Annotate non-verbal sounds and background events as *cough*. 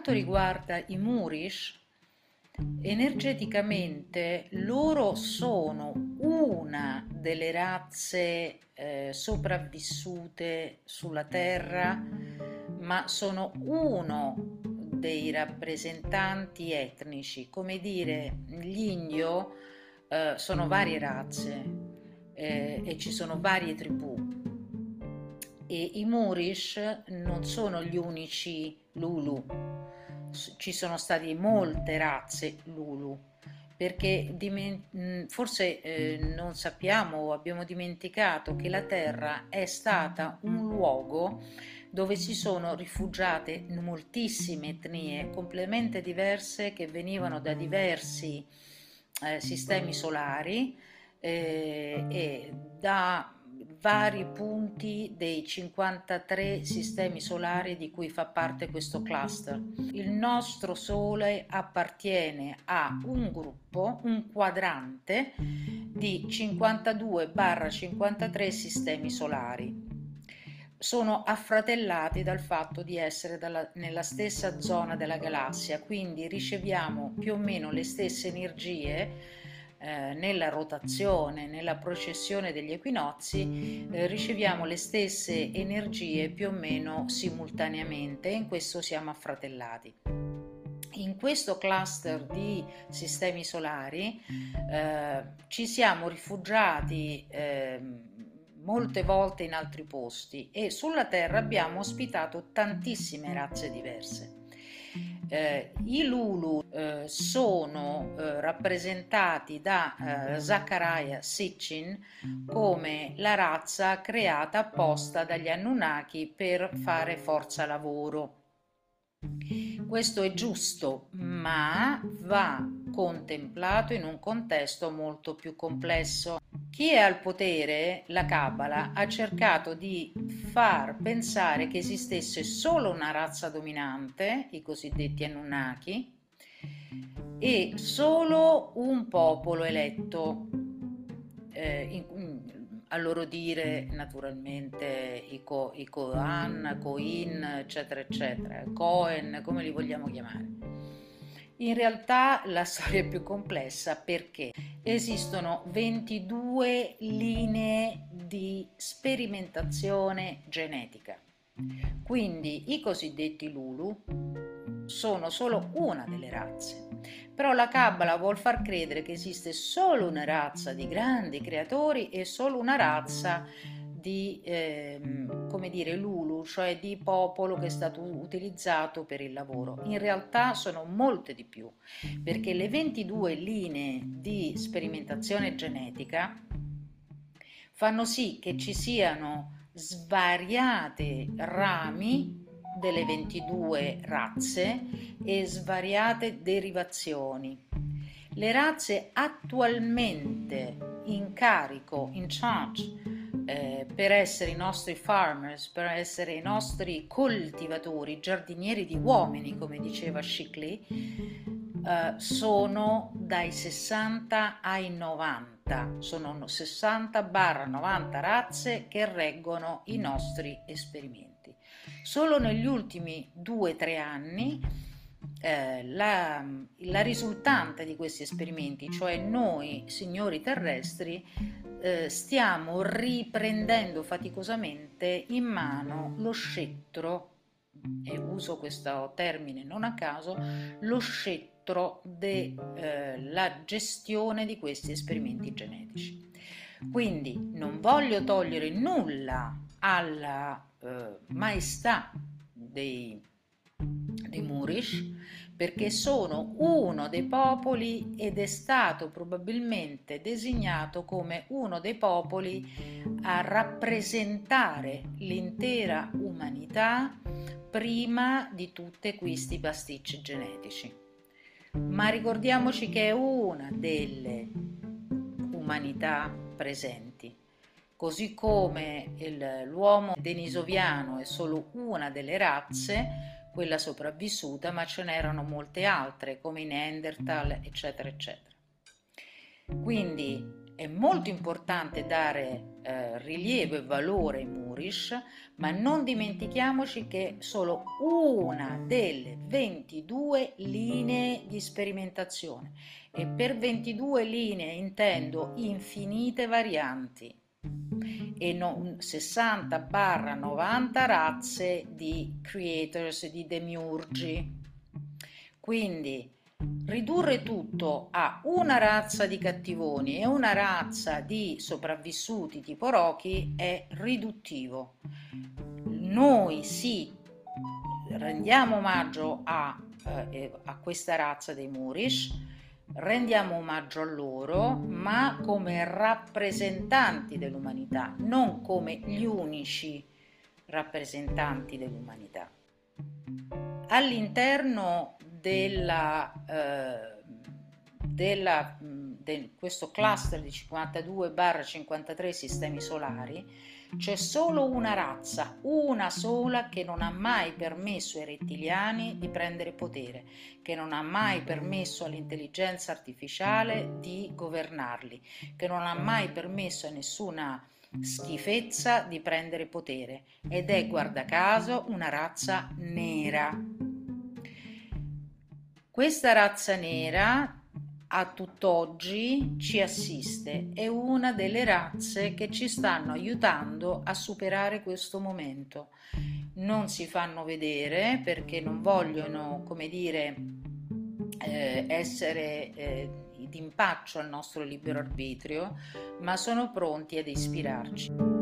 quanto riguarda i Murish, energeticamente loro sono una delle razze eh, sopravvissute sulla Terra, ma sono uno dei rappresentanti etnici, come dire, gli indio eh, sono varie razze eh, e ci sono varie tribù e i Murish non sono gli unici Lulu, ci sono state molte razze Lulu perché forse eh, non sappiamo o abbiamo dimenticato che la Terra è stata un luogo dove si sono rifugiate moltissime etnie completamente diverse che venivano da diversi eh, sistemi solari eh, e da vari punti dei 53 sistemi solari di cui fa parte questo cluster. Il nostro Sole appartiene a un gruppo, un quadrante di 52-53 sistemi solari sono affratellati dal fatto di essere dalla, nella stessa zona della galassia, quindi riceviamo più o meno le stesse energie eh, nella rotazione, nella processione degli equinozi, eh, riceviamo le stesse energie più o meno simultaneamente e in questo siamo affratellati. In questo cluster di sistemi solari eh, ci siamo rifugiati ehm, molte volte in altri posti e sulla Terra abbiamo ospitato tantissime razze diverse. Eh, I Lulu eh, sono eh, rappresentati da eh, Zachariah Sitchin come la razza creata apposta dagli Anunnaki per fare forza lavoro. Questo è giusto, ma va contemplato in un contesto molto più complesso. Chi è al potere, la Cabala, ha cercato di far pensare che esistesse solo una razza dominante, i cosiddetti Anunnaki, e solo un popolo eletto. Eh, in, a loro dire naturalmente i, co, i Kohan, Coin, eccetera, eccetera, Cohen, come li vogliamo chiamare. In realtà la *laughs* storia è più complessa perché esistono 22 linee di sperimentazione genetica. Quindi i cosiddetti Lulu sono solo una delle razze. Però la Kabbalah vuol far credere che esiste solo una razza di grandi creatori e solo una razza di, ehm, come dire, Lulu, cioè di popolo che è stato utilizzato per il lavoro. In realtà sono molte di più, perché le 22 linee di sperimentazione genetica fanno sì che ci siano svariate rami delle 22 razze e svariate derivazioni. Le razze attualmente in carico, in charge eh, per essere i nostri farmers, per essere i nostri coltivatori, giardinieri di uomini, come diceva Shickley, eh, sono dai 60 ai 90, sono 60 barra 90 razze che reggono i nostri esperimenti. Solo negli ultimi 2-3 anni eh, la, la, risultante di questi esperimenti, cioè noi signori terrestri, eh, stiamo riprendendo faticosamente in mano lo scettro, e uso questo termine non a caso, lo scettro della eh, gestione di questi esperimenti genetici. Quindi non voglio togliere nulla alla eh, maestà dei dei Murish, perché sono uno dei popoli ed è stato probabilmente designato come uno dei popoli a rappresentare l'intera umanità prima di tutti questi pasticci genetici. Ma ricordiamoci che è una delle umanità presenti. Così come il, l'uomo denisoviano è solo una delle razze, quella sopravvissuta, ma ce n'erano molte altre come i Neanderthal, eccetera, eccetera. Quindi È molto importante dare eh, rilievo e valore ai Murish, ma non dimentichiamoci che solo una delle 22 linee di sperimentazione e per 22 linee intendo infinite varianti e non 60-90 razze di creators, di demiurgi. Quindi ridurre tutto a una razza di cattivoni e una razza di sopravvissuti tipo Rocky è riduttivo. Noi sì, rendiamo omaggio a, eh, a questa razza dei Murish, rendiamo omaggio a loro, ma come rappresentanti dell'umanità, non come gli unici rappresentanti dell'umanità. All'interno della, eh, della, de questo cluster di 52-53 sistemi solari c'è solo una razza, una sola che non ha mai permesso ai rettiliani di prendere potere, che non ha mai permesso all'intelligenza artificiale di governarli, che non ha mai permesso a nessuna schifezza di prendere potere ed è guarda caso una razza nera. Questa razza nera a tutt'oggi ci assiste, è una delle razze che ci stanno aiutando a superare questo momento. Non si fanno vedere perché non vogliono, come dire, eh, essere eh, d'impaccio al nostro libero arbitrio, ma sono pronti ad ispirarci.